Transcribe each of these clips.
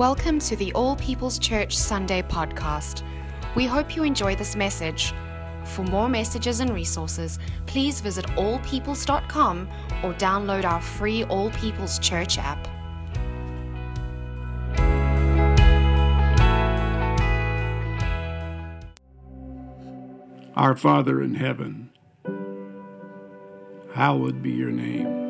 Welcome to the All People's Church Sunday podcast. We hope you enjoy this message. For more messages and resources, please visit allpeoples.com or download our free All People's Church app. Our Father in heaven, hallowed be your name.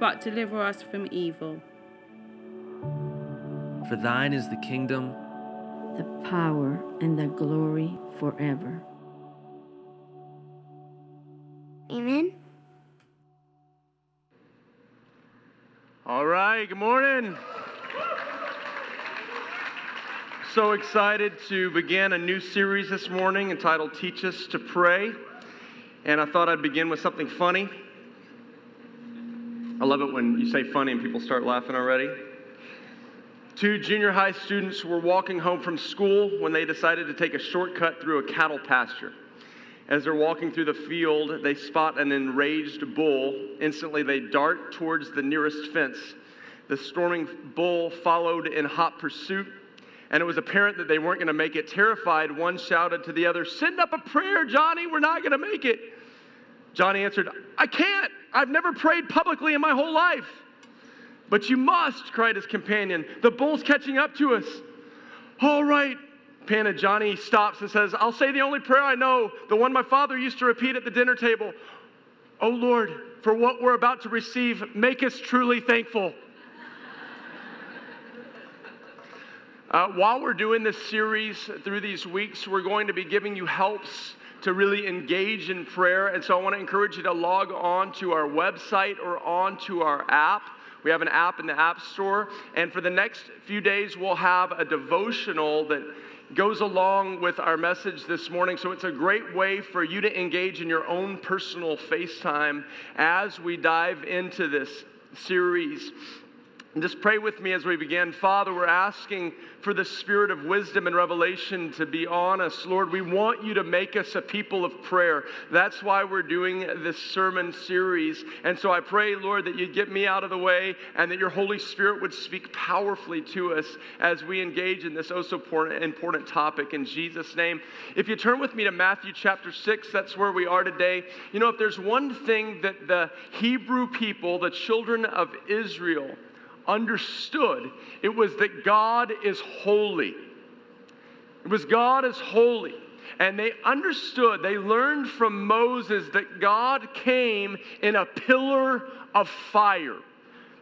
But deliver us from evil. For thine is the kingdom, the power, and the glory forever. Amen. All right, good morning. So excited to begin a new series this morning entitled Teach Us to Pray. And I thought I'd begin with something funny. I love it when you say funny and people start laughing already. Two junior high students were walking home from school when they decided to take a shortcut through a cattle pasture. As they're walking through the field, they spot an enraged bull. Instantly, they dart towards the nearest fence. The storming bull followed in hot pursuit, and it was apparent that they weren't going to make it. Terrified, one shouted to the other, Send up a prayer, Johnny, we're not going to make it. Johnny answered, I can't. I've never prayed publicly in my whole life. But you must, cried his companion. The bull's catching up to us. All right, panted Johnny. stops and says, I'll say the only prayer I know, the one my father used to repeat at the dinner table. Oh Lord, for what we're about to receive, make us truly thankful. Uh, while we're doing this series through these weeks, we're going to be giving you helps to really engage in prayer. And so I want to encourage you to log on to our website or on to our app. We have an app in the App Store. And for the next few days, we'll have a devotional that goes along with our message this morning. So it's a great way for you to engage in your own personal FaceTime as we dive into this series. And just pray with me as we begin. Father, we're asking for the spirit of wisdom and revelation to be on us. Lord, we want you to make us a people of prayer. That's why we're doing this sermon series. And so I pray, Lord, that you get me out of the way and that your Holy Spirit would speak powerfully to us as we engage in this oh so important, important topic in Jesus' name. If you turn with me to Matthew chapter 6, that's where we are today. You know, if there's one thing that the Hebrew people, the children of Israel, understood it was that God is holy. It was God is holy. And they understood, they learned from Moses that God came in a pillar of fire.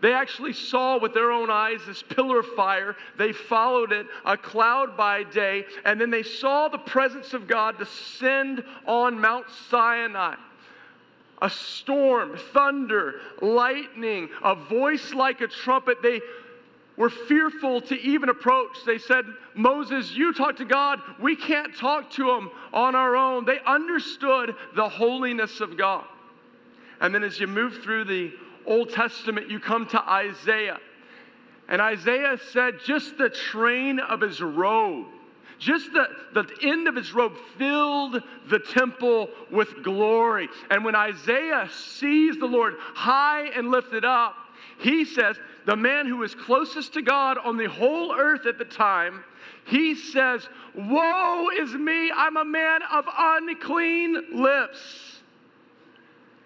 They actually saw with their own eyes this pillar of fire. They followed it, a cloud by day, and then they saw the presence of God descend on Mount Sinai a storm, thunder, lightning, a voice like a trumpet. They were fearful to even approach. They said, Moses, you talk to God. We can't talk to him on our own. They understood the holiness of God. And then as you move through the Old Testament, you come to Isaiah. And Isaiah said, just the train of his robe just the, the end of his robe filled the temple with glory. And when Isaiah sees the Lord high and lifted up, he says, the man who is closest to God on the whole earth at the time, he says, Woe is me, I'm a man of unclean lips.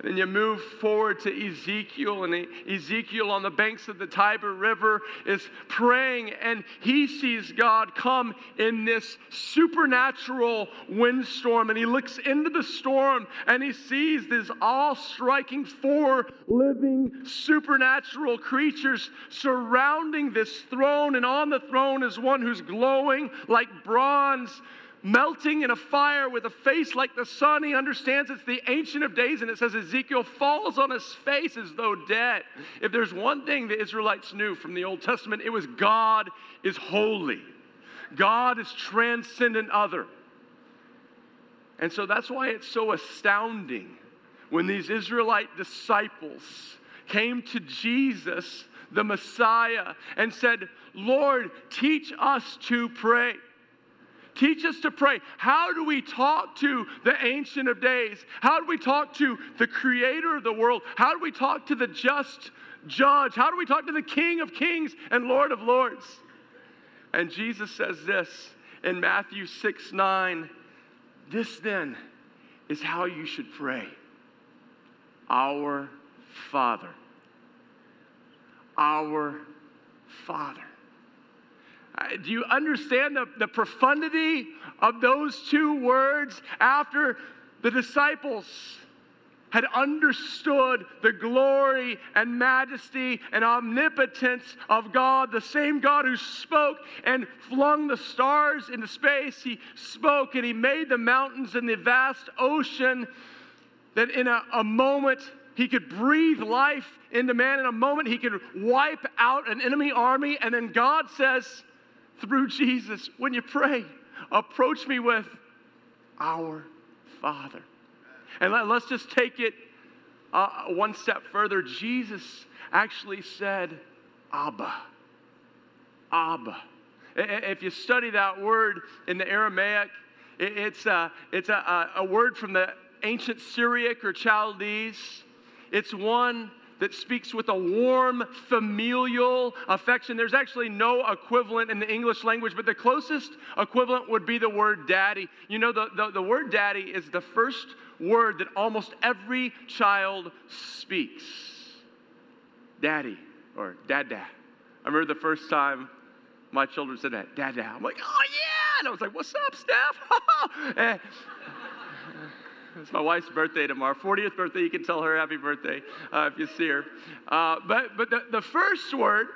And then you move forward to Ezekiel, and Ezekiel on the banks of the Tiber River is praying, and he sees God come in this supernatural windstorm. And he looks into the storm and he sees these awe striking four living supernatural creatures surrounding this throne. And on the throne is one who's glowing like bronze melting in a fire with a face like the sun. He understands it's the Ancient of Days, and it says Ezekiel falls on his face as though dead. If there's one thing the Israelites knew from the Old Testament, it was God is holy, God is transcendent other. And so that's why it's so astounding when these Israelite disciples came to Jesus, the Messiah, and said, Lord, teach us to pray. Teach us to pray. How do we talk to the Ancient of Days? How do we talk to the Creator of the world? How do we talk to the just judge? How do we talk to the King of Kings and Lord of Lords? And Jesus says this in Matthew 6 9 This then is how you should pray Our Father. Our Father. Do you understand the, the profundity of those two words after the disciples had understood the glory and majesty and omnipotence of God, the same God who spoke and flung the stars into space. He spoke and He made the mountains and the vast ocean that in a, a moment he could breathe life into man. In a moment, he could wipe out an enemy army. And then God says, through Jesus, when you pray, approach me with our Father. And let, us just take it uh, one step further. Jesus actually said, Abba. Abba. If you study that word in the Aramaic, it's, a, it's a, a word from the ancient Syriac or Chaldees. It's one that speaks with a warm familial affection. There's actually no equivalent in the English language, but the closest equivalent would be the word daddy. You know, the, the, the word daddy is the first word that almost every child speaks daddy or dada. I remember the first time my children said that, dada. I'm like, oh yeah! And I was like, what's up, Steph? Eh, It's my wife's birthday tomorrow. 40th birthday. You can tell her happy birthday uh, if you see her. Uh, but but the, the first word,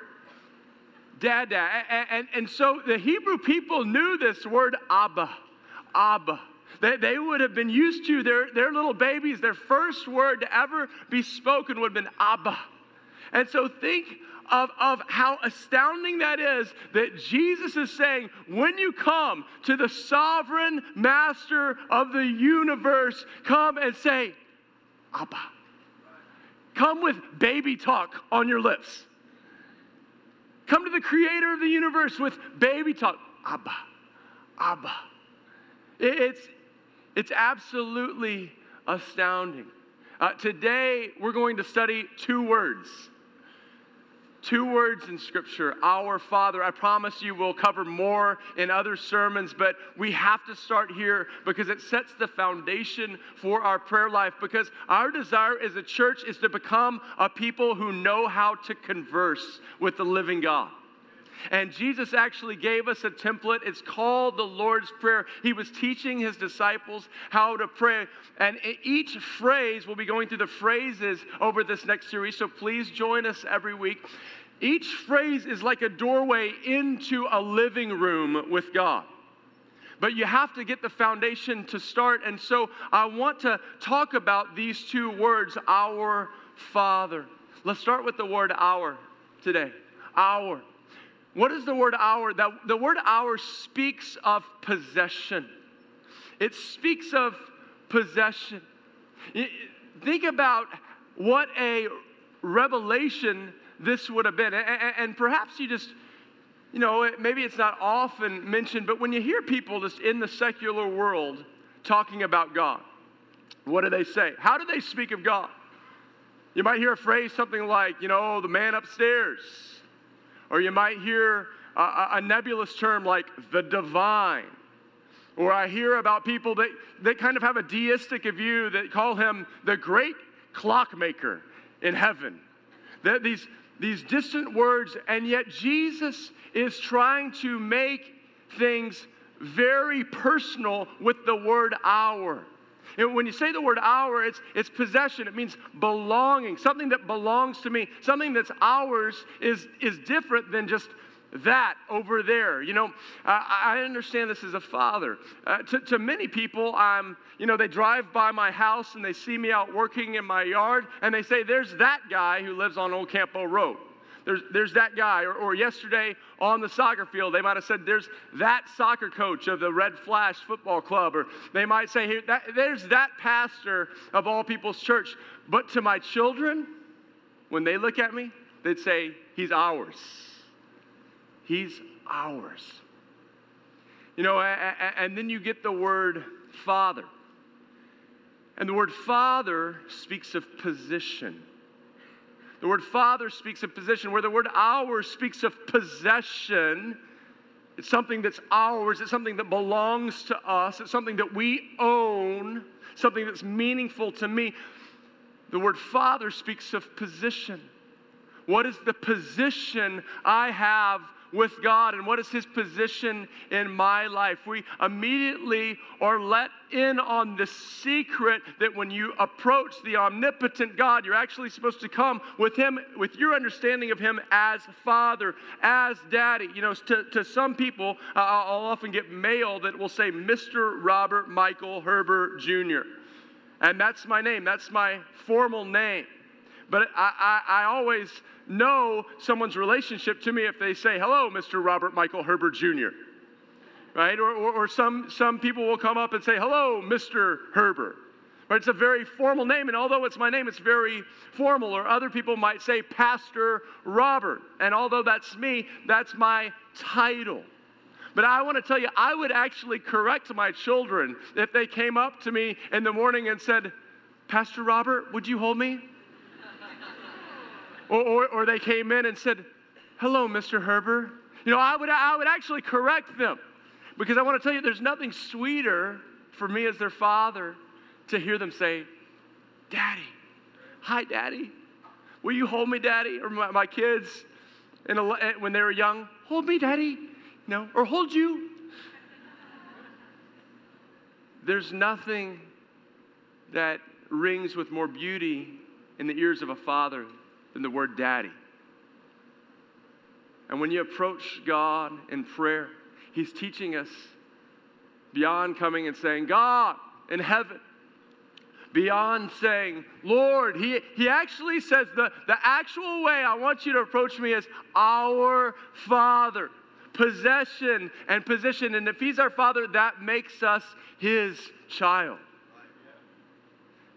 dada. And, and, and so the Hebrew people knew this word Abba. Abba. They, they would have been used to their, their little babies, their first word to ever be spoken would have been Abba. And so think of, of how astounding that is that Jesus is saying, when you come to the sovereign master of the universe, come and say, Abba. Come with baby talk on your lips. Come to the creator of the universe with baby talk. Abba. Abba. It's, it's absolutely astounding. Uh, today, we're going to study two words Two words in Scripture, our Father. I promise you we'll cover more in other sermons, but we have to start here because it sets the foundation for our prayer life. Because our desire as a church is to become a people who know how to converse with the living God. And Jesus actually gave us a template. It's called the Lord's Prayer. He was teaching his disciples how to pray. And each phrase, we'll be going through the phrases over this next series, so please join us every week. Each phrase is like a doorway into a living room with God. But you have to get the foundation to start. And so I want to talk about these two words, our Father. Let's start with the word our today. Our. What is the word our? That the word our speaks of possession. It speaks of possession. Think about what a revelation this would have been. And, perhaps you just, you know, maybe it's not often mentioned, but when you hear people just in the secular world talking about God, what do they say? How do they speak of God? You might hear a phrase something like, you know, oh, the man upstairs. Or you might hear a, a nebulous term like the divine. Or I hear about people that, that kind of have a deistic view that call him the great clockmaker in heaven. That these, these distant words, and yet Jesus is trying to make things very personal with the word our. And when you say the word our, it's, it's possession. It means belonging, something that belongs to me. Something that's ours is, is different than just that over there. You know, uh, I understand this as a father. Uh, to, to many people, I'm, you know, they drive by my house and they see me out working in my yard and they say, there's that guy who lives on Old Campo Road. There's, there's that guy. Or, or yesterday on the soccer field, they might have said, there's that soccer coach of the Red Flash Football Club. Or they might say, that, there's that pastor of all people's church. But to my children, when they look at me, they'd say, he's ours. He's ours. You know, and then you get the word father. And the word father speaks of position. The word father speaks of position, where the word ours speaks of possession. It's something that's ours, it's something that belongs to us, it's something that we own, something that's meaningful to me. The word father speaks of position. What is the position I have with God and what is his position in my life. We immediately are let in on the secret that when you approach the omnipotent God, you're actually supposed to come with him, with your understanding of him as father, as daddy. You know, to, to some people, uh, I'll often get mail that will say Mr. Robert Michael Herber Jr. And that's my name, that's my formal name. But I, I, I always know someone's relationship to me if they say, Hello, Mr. Robert Michael Herber Jr. Right? Or, or, or, some, some people will come up and say, Hello, Mr. Herber. Right? It's a very formal name, and although it's my name, it's very formal. Or other people might say, Pastor Robert. And although that's me, that's my title. But I want to tell you, I would actually correct my children if they came up to me in the morning and said, Pastor Robert, would you hold me? Or, or, or they came in and said, Hello, Mr. Herber. You know, I would, I would actually correct them because I want to tell you there's nothing sweeter for me as their father to hear them say, Daddy, hi, Daddy. Will you hold me, Daddy? Or my, my kids, in a, when they were young, hold me, Daddy. Know, or hold you. There's nothing that rings with more beauty in the ears of a father than the word daddy. And when you approach God in prayer, He's teaching us beyond coming and saying, God in heaven, beyond saying, Lord, He, he actually says the, the actual way I want you to approach me is our Father. Possession and position. And if He's our Father, that makes us His child.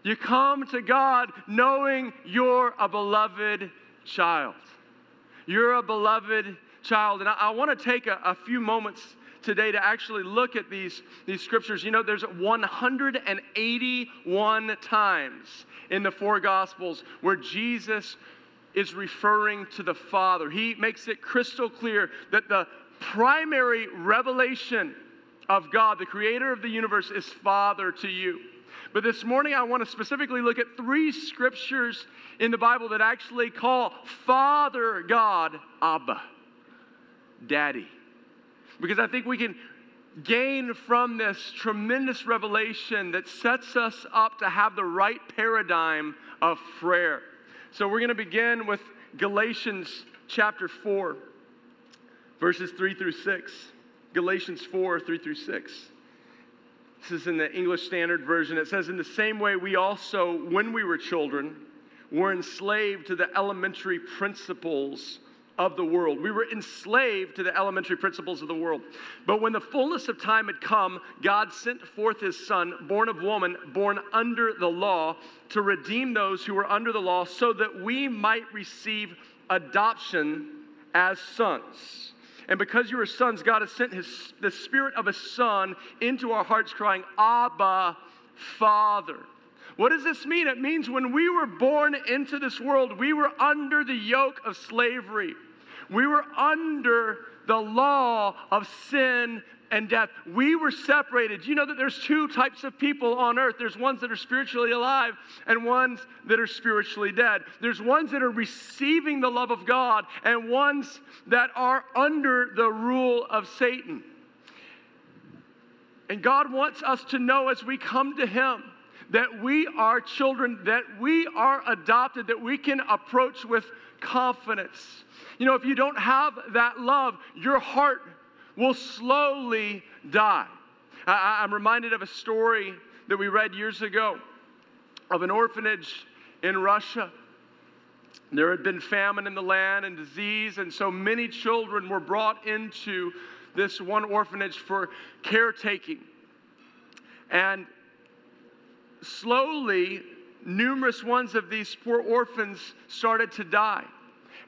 You come to God knowing you're a beloved child. You're a beloved child. And I, I want to take a, a few moments today to actually look at these, these scriptures. You know, there's 181 times in the four Gospels where Jesus is referring to the Father. He makes it crystal clear that the primary revelation of God, the creator of the universe, is Father to you. But this morning, I want to specifically look at three scriptures in the Bible that actually call Father God Abba, Daddy. Because I think we can gain from this tremendous revelation that sets us up to have the right paradigm of prayer. So we're going to begin with Galatians chapter 4, verses 3 through 6. Galatians 4, 3 through 6. This is in the English Standard Version. It says, In the same way, we also, when we were children, were enslaved to the elementary principles of the world. We were enslaved to the elementary principles of the world. But when the fullness of time had come, God sent forth his son, born of woman, born under the law, to redeem those who were under the law, so that we might receive adoption as sons. And because you are sons, God has sent his, the spirit of a son into our hearts, crying, Abba, Father. What does this mean? It means when we were born into this world, we were under the yoke of slavery. We were under the law of sin and death. We were separated. You know that there's two types of people on earth there's ones that are spiritually alive and ones that are spiritually dead. There's ones that are receiving the love of God and ones that are under the rule of Satan. And God wants us to know as we come to Him that we are children, that we are adopted, that we can approach with confidence. You know, if you don't have that love, your heart will slowly die. I, am reminded of a story that we read years ago of an orphanage in Russia. There had been famine in the land and disease, and so many children were brought into this one orphanage for caretaking. And slowly, numerous ones of these poor orphans started to die.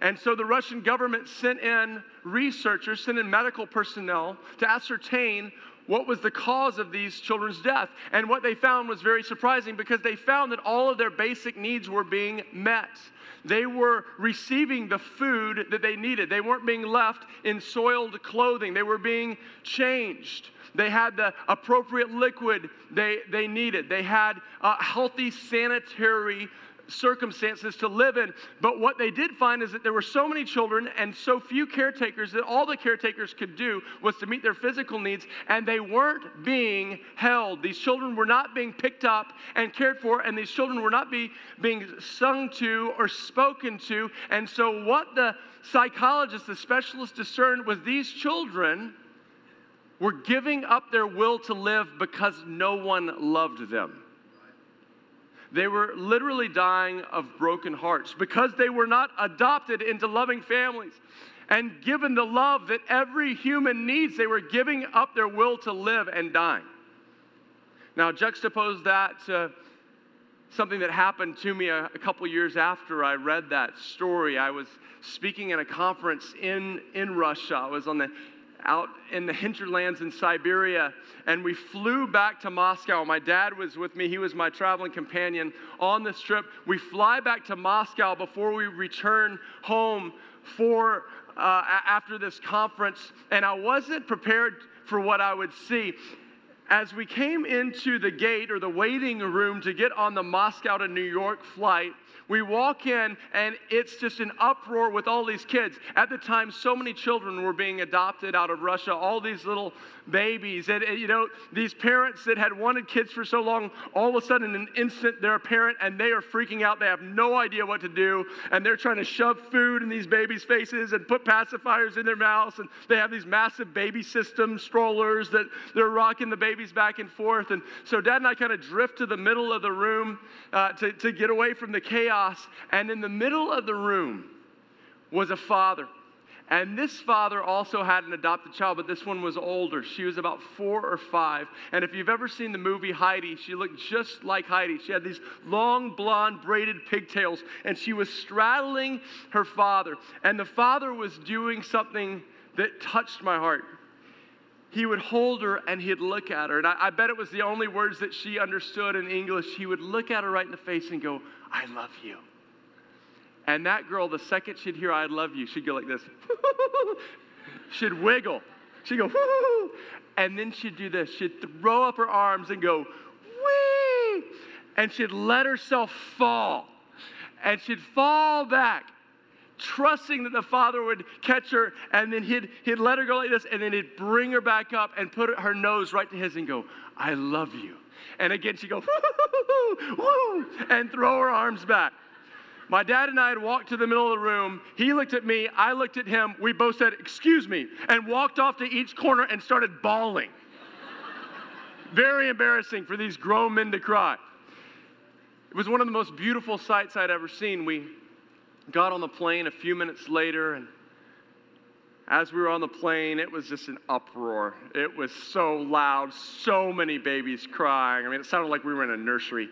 And so the Russian government sent in researchers, sent in medical personnel to ascertain what was the cause of these children's death. And what they found was very surprising because they found that all of their basic needs were being met. They were receiving the food that they needed. They weren't being left in soiled clothing, they were being changed. They had the appropriate liquid they, they needed. They had a healthy sanitary circumstances to live in. But what they did find is that there were so many children and so few caretakers that all the caretakers could do was to meet their physical needs, and they weren't being held. These children were not being picked up and cared for, and these children were not be, being sung to or spoken to. And so, what the psychologists, the specialists discerned was these children were giving up their will to live because no one loved them. They were literally dying of broken hearts because they were not adopted into loving families and given the love that every human needs. They were giving up their will to live and dying. Now, juxtapose that to something that happened to me a, a couple years after I read that story. I was speaking at a conference in, in Russia. I was on the out in the hinterlands in Siberia, and we flew back to Moscow. My dad was with me, he was my traveling companion on this trip. We fly back to Moscow before we return home for uh, after this conference, and I wasn't prepared for what I would see. As we came into the gate or the waiting room to get on the Moscow to New York flight, we walk in, and it's just an uproar with all these kids. At the time, so many children were being adopted out of Russia, all these little babies. And, and, you know, these parents that had wanted kids for so long, all of a sudden, in an instant, they're a parent and they are freaking out. They have no idea what to do. And they're trying to shove food in these babies' faces and put pacifiers in their mouths. And they have these massive baby system strollers that they're rocking the babies back and forth. And so, dad and I kind of drift to the middle of the room uh, to, to get away from the chaos. And in the middle of the room was a father and this father also had an adopted child, but this one was older. She was about four or five. And if you've ever seen the movie Heidi, she looked just like Heidi. She had these long, blonde, braided pigtails, and she was straddling her father. And the father was doing something that touched my heart. He would hold her and he'd look at her. And I, I bet it was the only words that she understood in English. He would look at her right in the face and go, I love you. And that girl, the second she'd hear I love you, she'd go like this. she'd wiggle. She'd go, Woo! and then she'd do this. She'd throw up her arms and go, wee! And she'd let herself fall. And she'd fall back, trusting that the father would catch her, and then he'd, he'd let her go like this, and then he'd bring her back up and put her nose right to his and go, I love you. And again, she'd go, woo, and throw her arms back. My dad and I had walked to the middle of the room. He looked at me, I looked at him. We both said, Excuse me, and walked off to each corner and started bawling. Very embarrassing for these grown men to cry. It was one of the most beautiful sights I'd ever seen. We got on the plane a few minutes later, and as we were on the plane, it was just an uproar. It was so loud, so many babies crying. I mean, it sounded like we were in a nursery.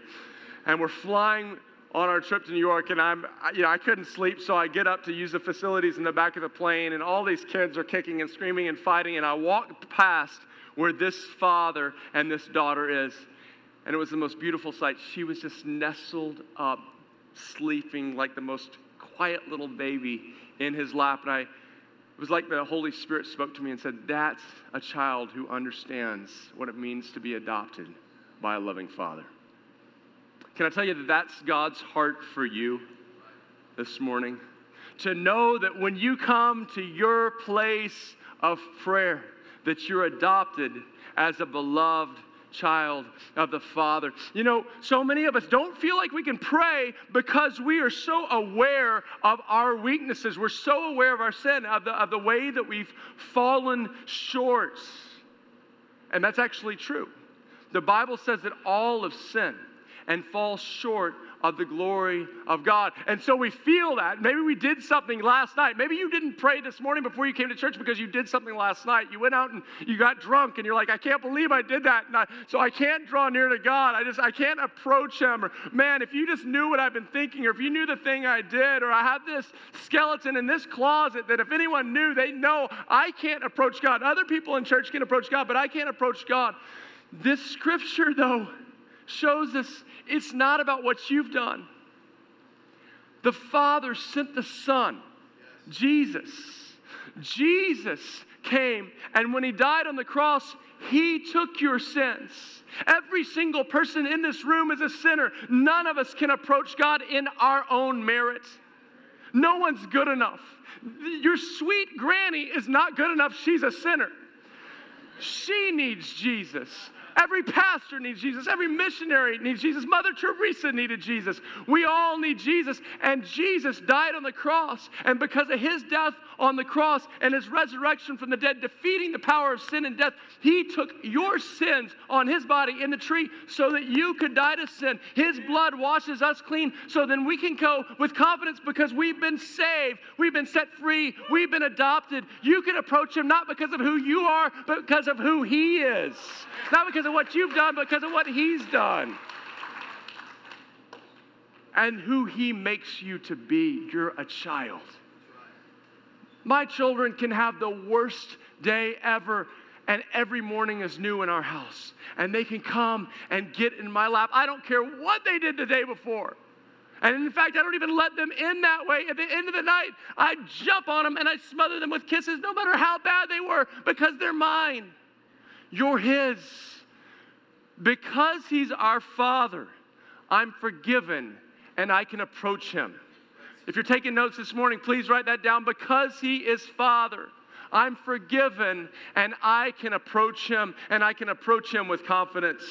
And we're flying on our trip to New York, and I'm, you know, I couldn't sleep, so I get up to use the facilities in the back of the plane, and all these kids are kicking and screaming and fighting, and I walked past where this father and this daughter is, and it was the most beautiful sight. She was just nestled up, sleeping like the most quiet little baby in his lap, and I. It was like the Holy Spirit spoke to me and said, That's a child who understands what it means to be adopted by a loving father. Can I tell you that that's God's heart for you this morning? To know that when you come to your place of prayer, that you're adopted as a beloved child of the Father. You know, so many of us don't feel like we can pray because we are so aware of our weaknesses. We're so aware of our sin, of the, of the way that we've fallen short. And that's actually true. The Bible says that all of sin and fall short of the glory of God. And so we feel that. Maybe we did something last night. Maybe you didn't pray this morning before you came to church because you did something last night. You went out and you got drunk and you're like, I can't believe I did that. I, so I can't draw near to God. I just, I can't approach Him. Or, man, if you just knew what I've been thinking, or if you knew the thing I did, or I have this skeleton in this closet that if anyone knew, they know I can't approach God. Other people in church can approach God, but I can't approach God. This scripture, though, shows us it's not about what you've done. The Father sent the Son, Jesus. Jesus came, and when He died on the cross, He took your sins. Every single person in this room is a sinner. None of us can approach God in our own merit. No one's good enough. Your sweet granny is not good enough. She's a sinner. She needs Jesus. Every pastor needs Jesus. Every missionary needs Jesus. Mother Teresa needed Jesus. We all need Jesus. And Jesus died on the cross. And because of his death on the cross and his resurrection from the dead, defeating the power of sin and death, he took your sins on his body in the tree so that you could die to sin. His blood washes us clean so then we can go with confidence because we've been saved, we've been set free, we've been adopted. You can approach him not because of who you are, but because of who he is. Not because of what you've done, but because of what he's done. And who he makes you to be. You're a child. My children can have the worst day ever, and every morning is new in our house. And they can come and get in my lap. I don't care what they did the day before. And in fact, I don't even let them in that way. At the end of the night, I jump on them and I smother them with kisses, no matter how bad they were, because they're mine. You're His. Because He's our Father, I'm forgiven and I can approach Him. If you're taking notes this morning, please write that down. Because He is Father, I'm forgiven and I can approach Him and I can approach Him with confidence.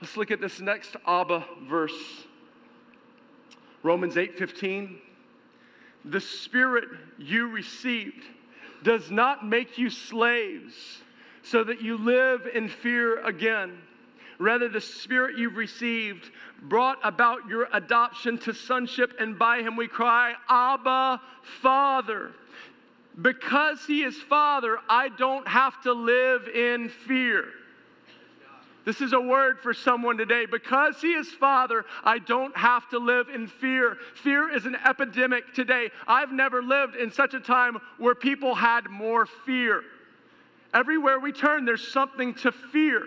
Let's look at this next Abba verse. Romans 8:15 The spirit you received does not make you slaves so that you live in fear again. Rather, the Spirit you've received brought about your adoption to sonship, and by Him we cry, Abba, Father. Because He is Father, I don't have to live in fear. This is a word for someone today. Because He is Father, I don't have to live in fear. Fear is an epidemic today. I've never lived in such a time where people had more fear. Everywhere we turn, there's something to fear.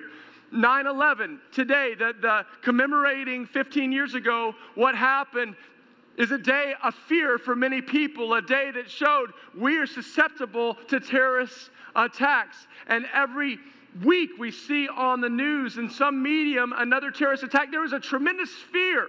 9 11, today, the, the commemorating 15 years ago, what happened is a day of fear for many people, a day that showed we are susceptible to terrorist attacks. And every week we see on the news in some medium another terrorist attack. There is a tremendous fear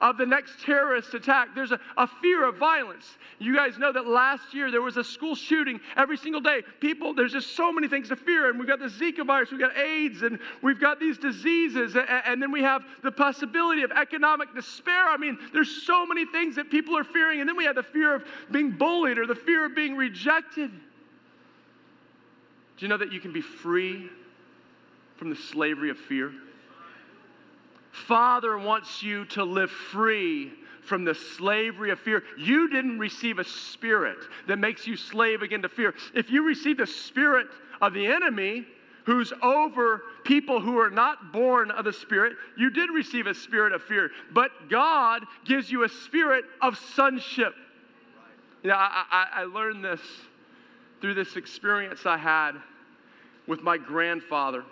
of the next terrorist attack. There's a, a fear of violence. You guys know that last year there was a school shooting every single day. People, there's just so many things to fear. And we've got the Zika virus, we've got AIDS, and we've got these diseases. And, and then we have the possibility of economic despair. I mean, there's so many things that people are fearing. And then we have the fear of being bullied or the fear of being rejected. Do you know that you can be free from the slavery of fear? Father wants you to live free from the slavery of fear. You didn't receive a spirit that makes you slave again to fear. If you receive the spirit of the enemy, who's over people who are not born of the Spirit, you did receive a spirit of fear. But God gives you a spirit of sonship. I, I, I learned this through this experience I had with my grandfather.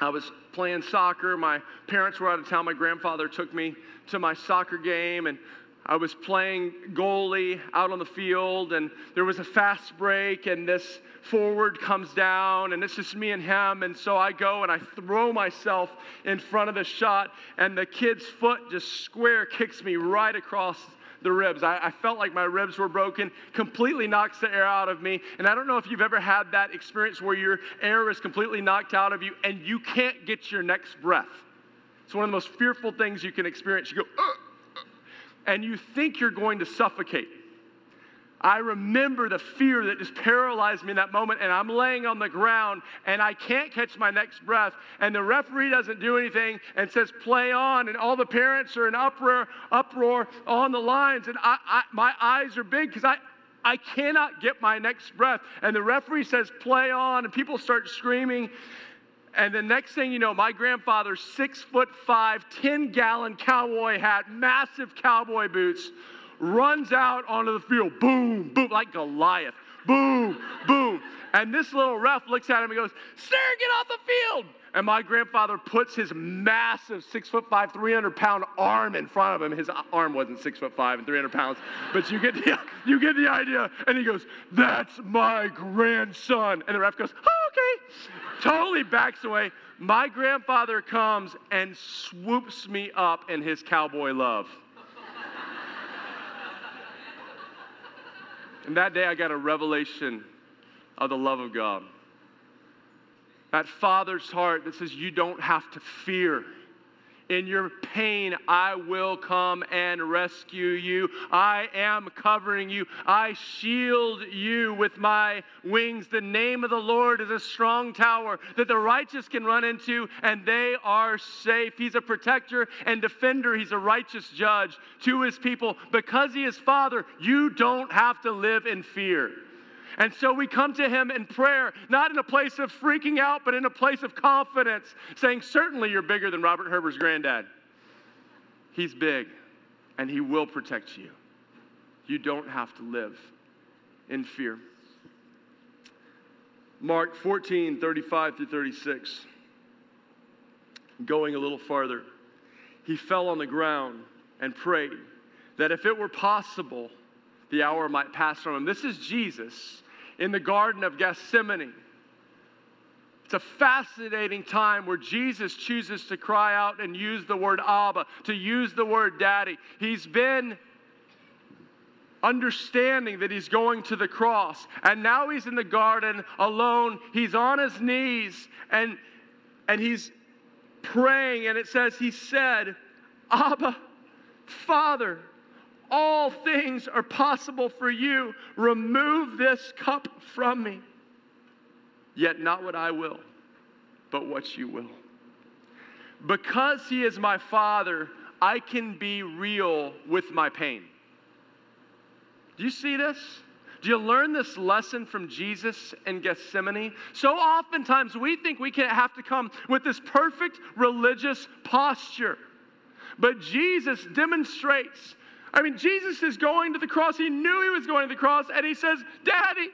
I was playing soccer. My parents were out of town. My grandfather took me to my soccer game, and I was playing goalie out on the field, and there was a fast break, and this forward comes down, and it's just me and him. And so I go and I throw myself in front of the shot, and the kid's foot just square kicks me right across the ribs. I, I, felt like my ribs were broken, completely knocks the air out of me. And I don't know if you've ever had that experience where your air is completely knocked out of you and you can't get your next breath. It's one of the most fearful things you can experience. You go, uh, and you think you're going to suffocate. I remember the fear that just paralyzed me in that moment, and I'm laying on the ground and I can't catch my next breath. And the referee doesn't do anything and says, Play on. And all the parents are in uproar, uproar on the lines. And I, I, my eyes are big because I, I cannot get my next breath. And the referee says, Play on. And people start screaming. And the next thing you know, my grandfather, six foot five, 10 gallon cowboy hat, massive cowboy boots, runs out onto the field. Boom, boom, like Goliath. Boom, boom. And this little ref looks at him and goes, Sir, get off the field. And my grandfather puts his massive six foot five, 300 pound arm in front of him. His arm wasn't six foot five and 300 pounds, but you get the, you get the idea. And he goes, That's my grandson. And the ref goes, oh, Okay. Totally backs away. My grandfather comes and swoops me up in his cowboy love. And that day I got a revelation of the love of God. That father's heart that says, You don't have to fear. In your pain, I will come and rescue you. I am covering you. I shield you with my wings. The name of the Lord is a strong tower that the righteous can run into, and they are safe. He's a protector and defender. He's a righteous judge to his people. Because he is Father, you don't have to live in fear. And so we come to him in prayer, not in a place of freaking out, but in a place of confidence, saying, Certainly you're bigger than Robert Herber's granddad. He's big, and he will protect you. You don't have to live in fear. Mark 14, 35 through 36. Going a little farther, he fell on the ground and prayed that if it were possible, the hour might pass from him. This is Jesus in the Garden of Gethsemane. It's a fascinating time where Jesus chooses to cry out and use the word Abba, to use the word Daddy. He's been understanding that he's going to the cross, and now he's in the garden alone. He's on his knees and, and he's praying, and it says, He said, Abba, Father, all things are possible for you. Remove this cup from me. Yet not what I will, but what you will. Because He is my Father, I can be real with my pain. Do you see this? Do you learn this lesson from Jesus in Gethsemane? So oftentimes we think we can't have to come with this perfect religious posture. But Jesus demonstrates I mean, Jesus is going to the cross. He knew he was going to the cross, and he says, Daddy,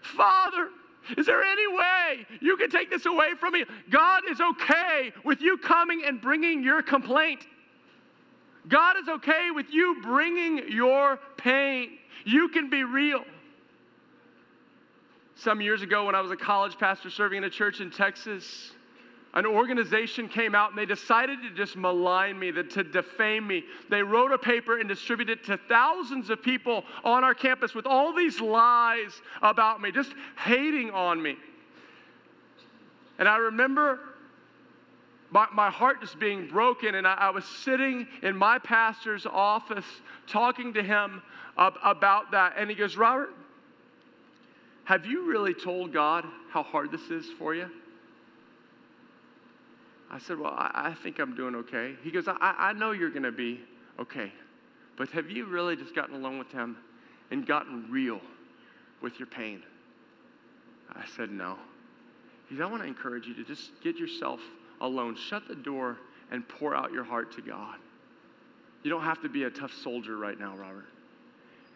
Father, is there any way you can take this away from me? God is okay with you coming and bringing your complaint. God is okay with you bringing your pain. You can be real. Some years ago, when I was a college pastor serving in a church in Texas, an organization came out and they decided to just malign me, to defame me. They wrote a paper and distributed it to thousands of people on our campus with all these lies about me, just hating on me. And I remember my, my heart just being broken, and I, I was sitting in my pastor's office talking to him ab- about that. And he goes, Robert, have you really told God how hard this is for you? I said, Well, I, I think I'm doing okay. He goes, I, I know you're going to be okay, but have you really just gotten alone with Him and gotten real with your pain? I said, No. He said, I want to encourage you to just get yourself alone, shut the door, and pour out your heart to God. You don't have to be a tough soldier right now, Robert.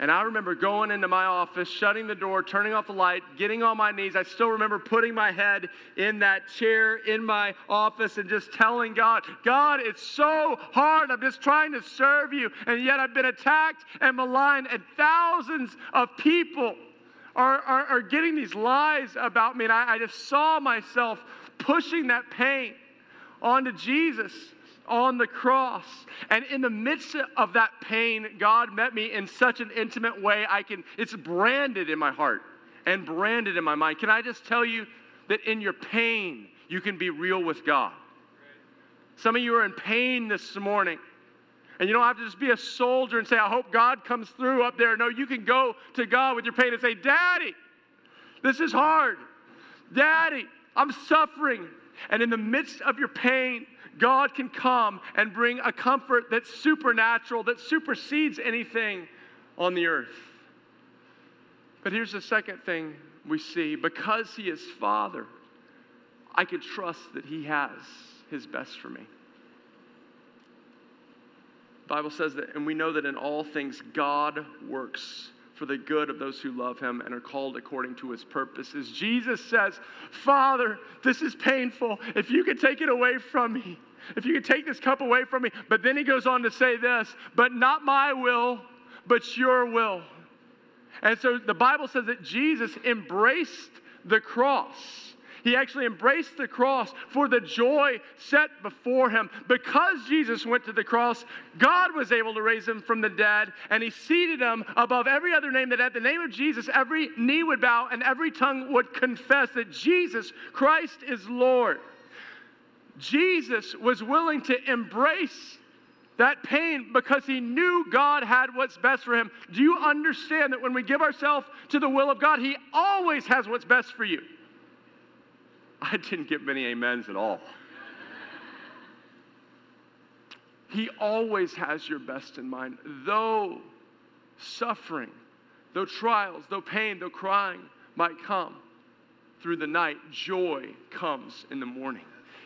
And I remember going into my office, shutting the door, turning off the light, getting on my knees. I still remember putting my head in that chair in my office and just telling God, God, it's so hard. I'm just trying to serve you. And yet I've been attacked and maligned, and thousands of people are, are, are getting these lies about me. And I, I just saw myself pushing that pain onto Jesus. On the cross. And in the midst of that pain, God met me in such an intimate way. I can, it's branded in my heart and branded in my mind. Can I just tell you that in your pain, you can be real with God? Some of you are in pain this morning. And you don't have to just be a soldier and say, I hope God comes through up there. No, you can go to God with your pain and say, Daddy, this is hard. Daddy, I'm suffering. And in the midst of your pain, God can come and bring a comfort that's supernatural, that supersedes anything on the earth. But here's the second thing we see because He is Father, I can trust that He has His best for me. The Bible says that, and we know that in all things God works for the good of those who love him and are called according to his purposes. Jesus says, Father, this is painful. If you could take it away from me, if you could take this cup away from me. But then he goes on to say this, but not my will, but your will. And so the Bible says that Jesus embraced the cross. He actually embraced the cross for the joy set before him. Because Jesus went to the cross, God was able to raise him from the dead, and he seated him above every other name that at the name of Jesus, every knee would bow and every tongue would confess that Jesus Christ is Lord. Jesus was willing to embrace that pain because he knew God had what's best for him. Do you understand that when we give ourselves to the will of God, he always has what's best for you? I didn't get many amens at all. he always has your best in mind. Though suffering, though trials, though pain, though crying might come through the night, joy comes in the morning.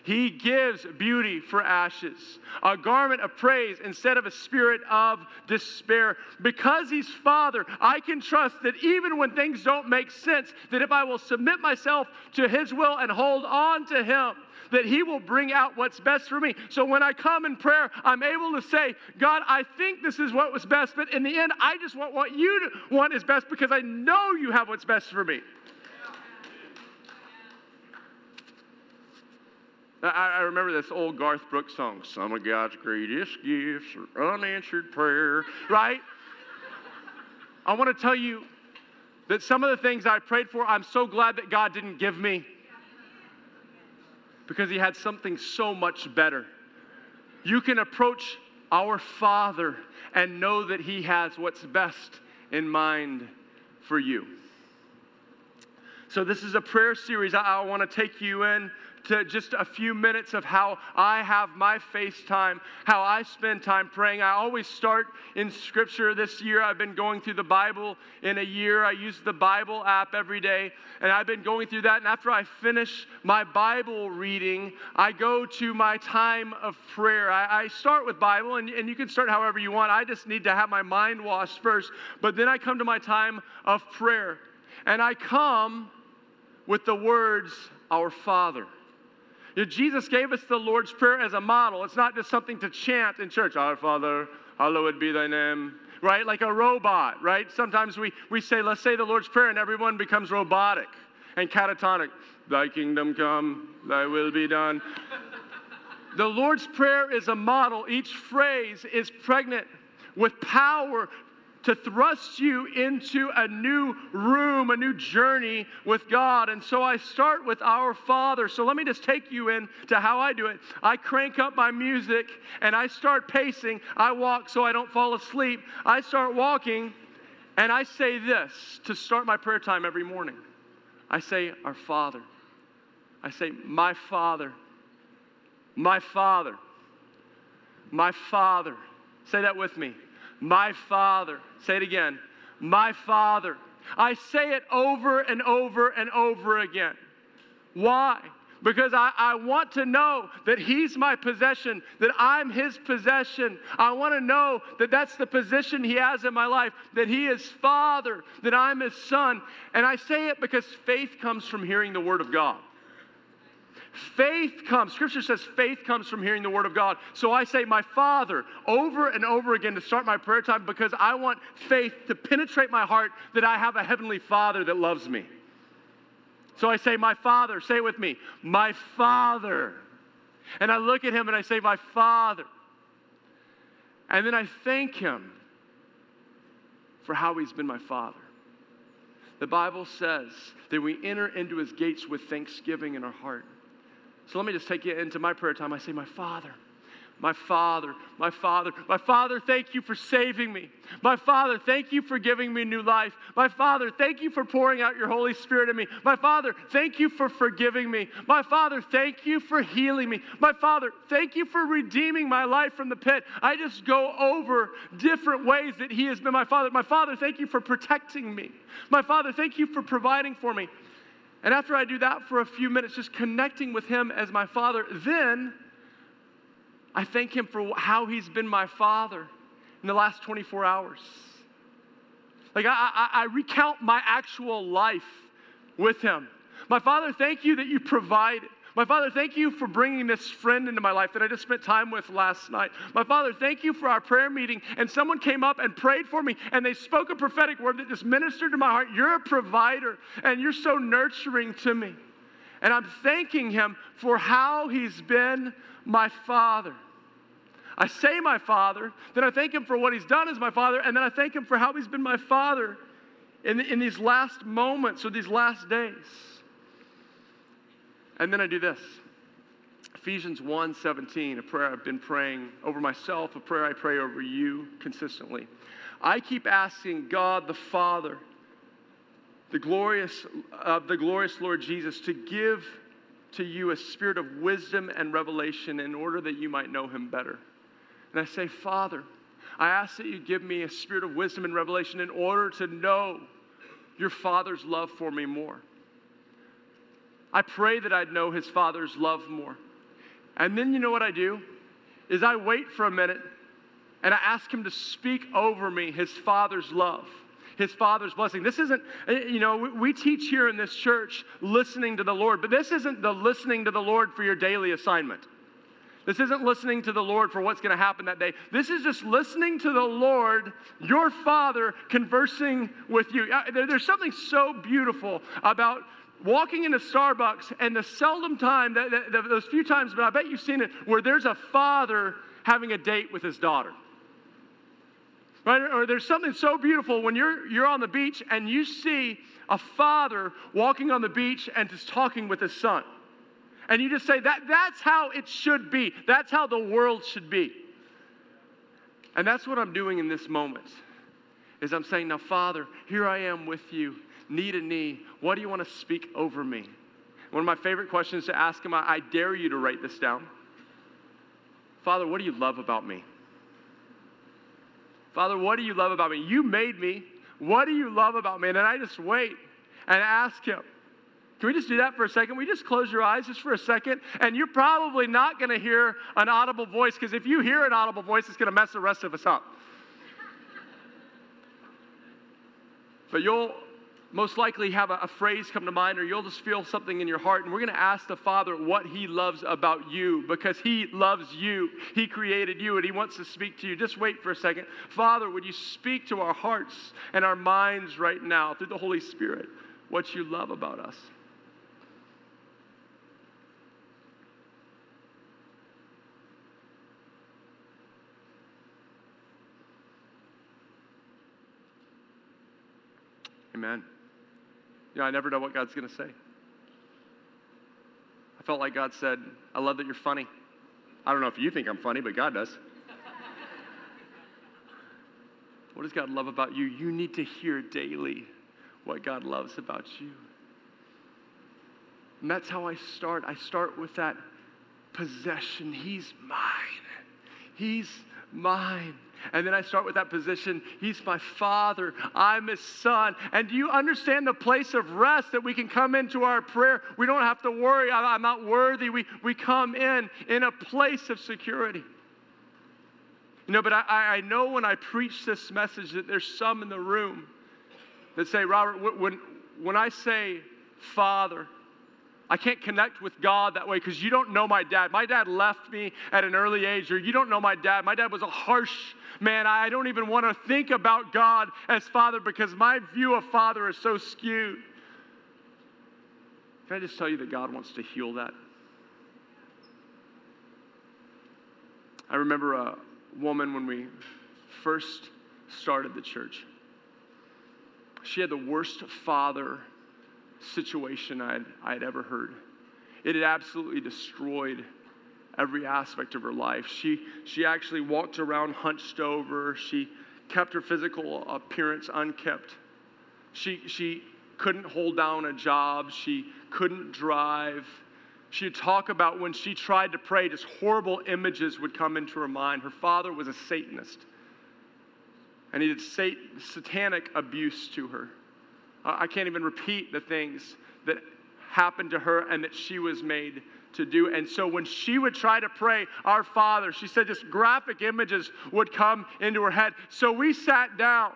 He gives beauty for ashes, a garment of praise instead of a spirit of despair. Because He's Father, I can trust that even when things don't make sense, that if I will submit myself to His will and hold on to Him, that He will bring out what's best for me. So when I come in prayer, I'm able to say, God, I think this is what was best, but in the end, I just want what you want is best because I know you have what's best for me. I, I remember this old Garth Brooks song, Some of God's Greatest Gifts are Unanswered Prayer, right? I want to tell you that some of the things I prayed for, I'm so glad that God didn't give me because He had something so much better. You can approach our Father and know that He has what's best in mind for you. So, this is a prayer series. I, I want to take you in to just a few minutes of how I have my face time, how I spend time praying. I always start in Scripture. This year, I've been going through the Bible in a year. I use the Bible app every day, and I've been going through that. And after I finish my Bible reading, I go to my time of prayer. I, I start with Bible, and, and you can start however you want. I just need to have my mind washed first. But then I come to my time of prayer, and I come with the words, Our Father. Jesus gave us the Lord's Prayer as a model. It's not just something to chant in church, Our Father, hallowed be thy name, right? Like a robot, right? Sometimes we, we say, let's say the Lord's Prayer, and everyone becomes robotic and catatonic. Thy kingdom come, thy will be done. the Lord's Prayer is a model. Each phrase is pregnant with power to thrust you into a new room, a new journey with God. And so I start with our Father. So let me just take you in to how I do it. I crank up my music and I start pacing. I walk so I don't fall asleep. I start walking and I say this to start my prayer time every morning. I say, Our Father. I say, My Father. My Father. My Father. Say that with me. My Father. Say it again. My Father. I say it over and over and over again. Why? Because I, I want to know that He's my possession, that I'm His possession. I want to know that that's the position He has in my life, that He is Father, that I'm His Son. And I say it because faith comes from hearing the Word of God. Faith comes, Scripture says faith comes from hearing the Word of God. So I say, My Father, over and over again to start my prayer time because I want faith to penetrate my heart that I have a Heavenly Father that loves me. So I say, My Father, say it with me, My Father. And I look at him and I say, My Father. And then I thank him for how he's been my Father. The Bible says that we enter into his gates with thanksgiving in our heart. So let me just take you into my prayer time. I say, My Father. My Father, my Father, my Father, thank you for saving me. My Father, thank you for giving me new life. My Father, thank you for pouring out your Holy Spirit in me. My Father, thank you for forgiving me. My Father, thank you for healing me. My Father, thank you for redeeming my life from the pit. I just go over different ways that He has been my Father. My Father, thank you for protecting me. My Father, thank you for providing for me. And after I do that for a few minutes, just connecting with Him as my Father, then I thank Him for how He's been my Father in the last 24 hours. Like, I, I, I recount my actual life with Him. My Father, thank you that you provided. My Father, thank you for bringing this friend into my life that I just spent time with last night. My Father, thank you for our prayer meeting. And someone came up and prayed for me, and they spoke a prophetic word that just ministered to my heart. You're a provider, and you're so nurturing to me. And I'm thanking Him for how He's been my Father. I say my Father, then I thank Him for what He's done as my Father, and then I thank Him for how He's been my Father in, in these last moments or these last days. And then I do this. Ephesians 1 17, a prayer I've been praying over myself, a prayer I pray over you consistently. I keep asking God the Father, the glorious of uh, the glorious Lord Jesus, to give to you a spirit of wisdom and revelation in order that you might know him better. And I say, Father, I ask that you give me a spirit of wisdom and revelation in order to know your Father's love for me more. I pray that I'd know his Father's love more. And then you know what I do? Is I wait for a minute and I ask him to speak over me his Father's love his father's blessing. This isn't, you know, we teach here in this church listening to the Lord, but this isn't the listening to the Lord for your daily assignment. This isn't listening to the Lord for what's going to happen that day. This is just listening to the Lord, your Father, conversing with you. There's something so beautiful about walking into Starbucks and the seldom time, that, that, those few times, but I bet you've seen it, where there's a father having a date with his daughter. Right? Or there's something so beautiful when you're, you're on the beach and you see a father walking on the beach and just talking with his son. And you just say, that, that's how it should be. That's how the world should be. And that's what I'm doing in this moment. Is I'm saying, now, Father, here I am with you, knee to knee. What do you want to speak over me? One of my favorite questions to ask him, I, I dare you to write this down. Father, what do you love about me? Father, what do you love about me? You made me. What do you love about me? And I just wait and ask Him. Can we just do that for a second? We just close your eyes just for a second? And you're probably not going to hear an audible voice because if you hear an audible voice, it's going to mess the rest of us up. but you'll most likely have a, a, phrase come to mind, or you'll just feel something in your heart. And we're going to ask the Father what He loves about you because He loves you. He created you and He wants to speak to you. Just wait for a second. Father, would you speak to our hearts and our minds right now through the Holy Spirit what you love about us? Amen. You know, I never know what God's going to say. I felt like God said, I love that you're funny. I don't know if you think I'm funny, but God does. what does God love about you? You need to hear daily what God loves about you. And that's how I start. I start with that possession. He's mine. He's mine. And then I start with that position. He's my father. I'm his son. And do you understand the place of rest that we can come into our prayer? We don't have to worry. I'm not worthy. We, we come in in a place of security. You know, but I, I know when I preach this message that there's some in the room that say, Robert, when, when I say father, I can't connect with God that way because you don't know my dad. My dad left me at an early age, or you don't know my dad. My dad was a harsh man. I don't even want to think about God as father because my view of father is so skewed. Can I just tell you that God wants to heal that? I remember a woman when we first started the church. She had the worst father situation I'd, I'd ever heard. It had absolutely destroyed every aspect of her life. She, she actually walked around hunched over. She kept her physical appearance unkept. She, she couldn't hold down a job. She couldn't drive. She'd talk about when she tried to pray, just horrible images would come into her mind. Her father was a Satanist, and he did sat- satanic abuse to her. I can't even repeat the things that happened to her and that she was made to do. And so when she would try to pray, Our Father, she said just graphic images would come into her head. So we sat down.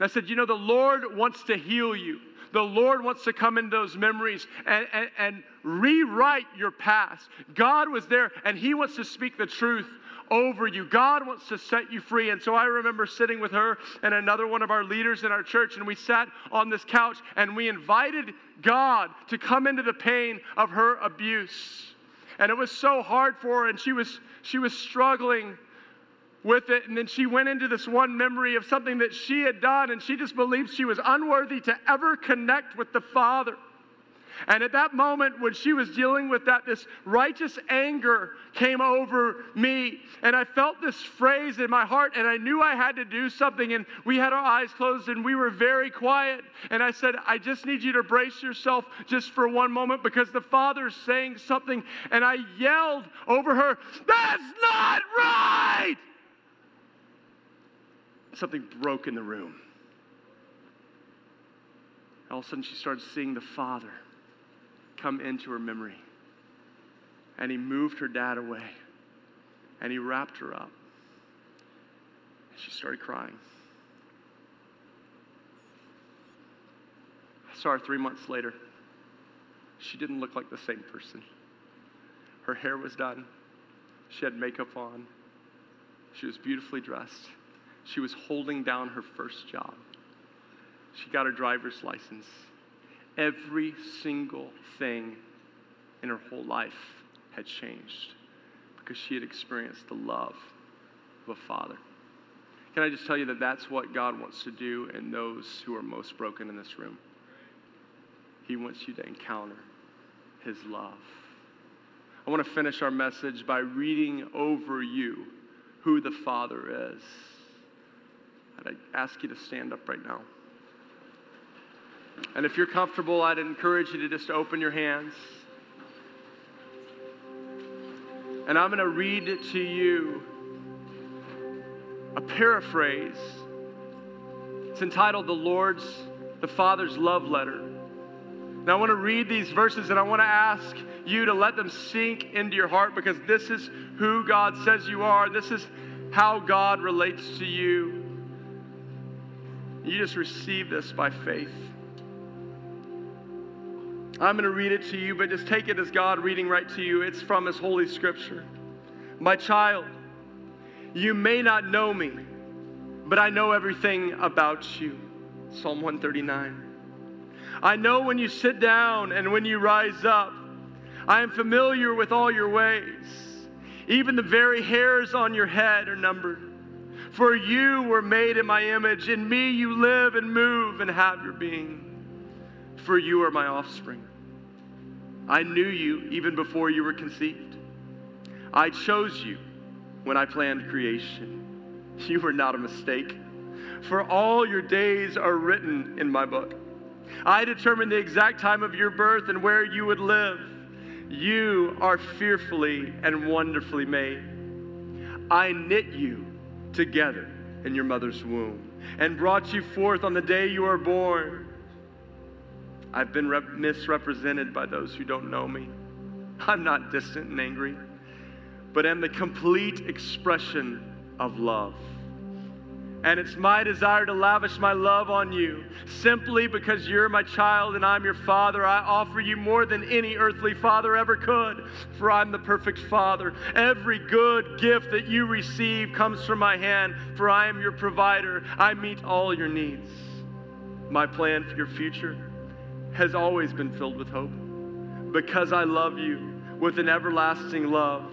I said, You know, the Lord wants to heal you. The Lord wants to come into those memories and, and, and rewrite your past. God was there and He wants to speak the truth over you. God wants to set you free. And so I remember sitting with her and another one of our leaders in our church, and we sat on this couch and we invited God to come into the pain of her abuse. And it was so hard for her, and she was, she was struggling with it. And then she went into this one memory of something that she had done, and she just believed she was unworthy to ever connect with the Father. And at that moment, when she was dealing with that, this righteous anger came over me. And I felt this phrase in my heart, and I knew I had to do something. And we had our eyes closed, and we were very quiet. And I said, I just need you to brace yourself just for one moment because the Father's saying something. And I yelled over her, That's not right! Something broke in the room. All of a sudden, she started seeing the Father come into her memory. And he moved her dad away. And he wrapped her up. And she started crying. I saw her three months later. She didn't look like the same person. Her hair was done. She had makeup on. She was beautifully dressed. She was holding down her first job. She got her driver's license. Every single thing in her whole life had changed because she had experienced the love of a father. Can I just tell you that that's what God wants to do in those who are most broken in this room? He wants you to encounter His love. I want to finish our message by reading over you who the Father is. I'd ask you to stand up right now. And if you're comfortable, I'd encourage you to just open your hands. And I'm going to read to you a paraphrase. It's entitled The Lord's, the Father's Love Letter. Now, I want to read these verses and I want to ask you to let them sink into your heart because this is who God says you are. This is how God relates to you. You just receive this by faith. I'm going to read it to you, but just take it as God reading right to you. It's from His Holy Scripture. My child, you may not know me, but I know everything about you. Psalm 139. I know when you sit down and when you rise up. I am familiar with all your ways. Even the very hairs on your head are numbered. For you were made in my image. In me you live and move and have your being. For you are my offspring. I knew you even before you were conceived. I chose you when I planned creation. You were not a mistake, for all your days are written in my book. I determined the exact time of your birth and where you would live. You are fearfully and wonderfully made. I knit you together in your mother's womb and brought you forth on the day you were born. I've been rep- misrepresented by those who don't know me. I'm not distant and angry, but am the complete expression of love. And it's my desire to lavish my love on you. Simply because you're my child and I'm your father, I offer you more than any earthly father ever could, for I'm the perfect father. Every good gift that you receive comes from my hand, for I am your provider. I meet all your needs. My plan for your future has always been filled with hope because I love you with an everlasting love.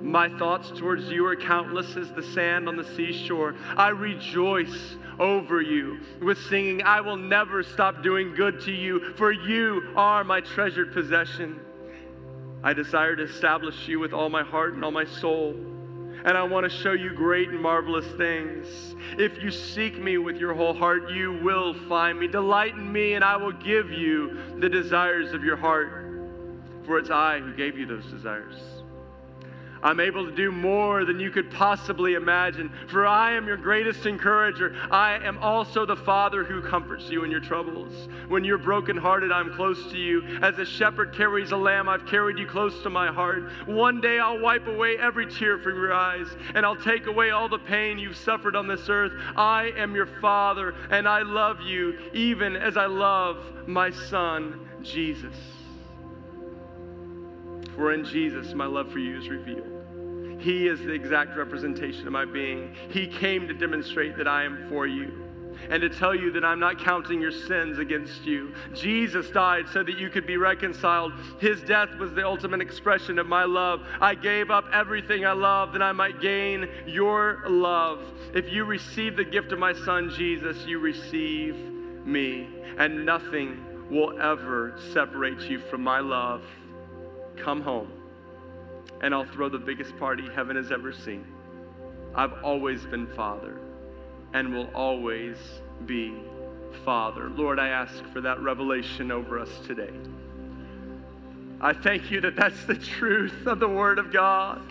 My thoughts towards you are countless as the sand on the seashore. I rejoice over you with singing. I will never stop doing good to you, for you are my treasured possession. I desire to establish you with all my heart and all my soul. And I want to show you great and marvelous things. If you seek me with your whole heart, you will find me. Delight in me, and I will give you the desires of your heart. For it's I who gave you those desires. I'm able to do more than you could possibly imagine. For I am your greatest encourager. I am also the Father who comforts you in your troubles. When you're brokenhearted, I'm close to you. As a shepherd carries a lamb, I've carried you close to my heart. One day I'll wipe away every tear from your eyes, and I'll take away all the pain you've suffered on this earth. I am your Father, and I love you, even as I love my Son, Jesus. For in Jesus, my love for you is revealed. He is the exact representation of my being. He came to demonstrate that I am for you and to tell you that I'm not counting your sins against you. Jesus died so that you could be reconciled. His death was the ultimate expression of my love. I gave up everything I love that I might gain your love. If you receive the gift of my son Jesus, you receive me, and nothing will ever separate you from my love. Come home and I'll throw the biggest party heaven has ever seen. I've always been Father and will always be Father. Lord, I ask for that revelation over us today. I thank you that that's the truth of the Word of God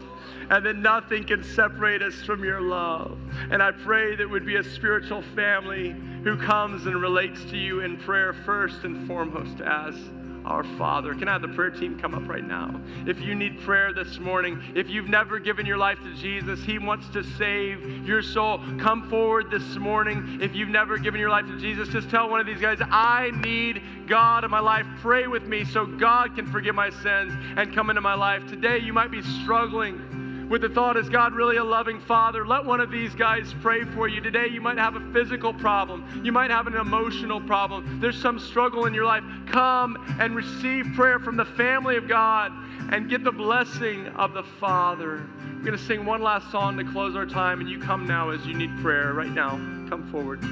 and that nothing can separate us from your love. And I pray that we'd be a spiritual family who comes and relates to you in prayer first and foremost as our Father. Can I have the prayer team come up right now? If you need prayer this morning, if you've never given your life to Jesus, He wants to save your soul. Come forward this morning. If you've never given your life to Jesus, just tell one of these guys, I need God in my life. Pray with me so God can forgive my sins and come into my life. Today, you might be struggling with the thought, is God really a loving father? Let one of these guys pray for you. Today, you might have a physical problem, you might have an emotional problem, there's some struggle in your life. Come and receive prayer from the family of God and get the blessing of the Father. We're going to sing one last song to close our time, and you come now as you need prayer right now. Come forward.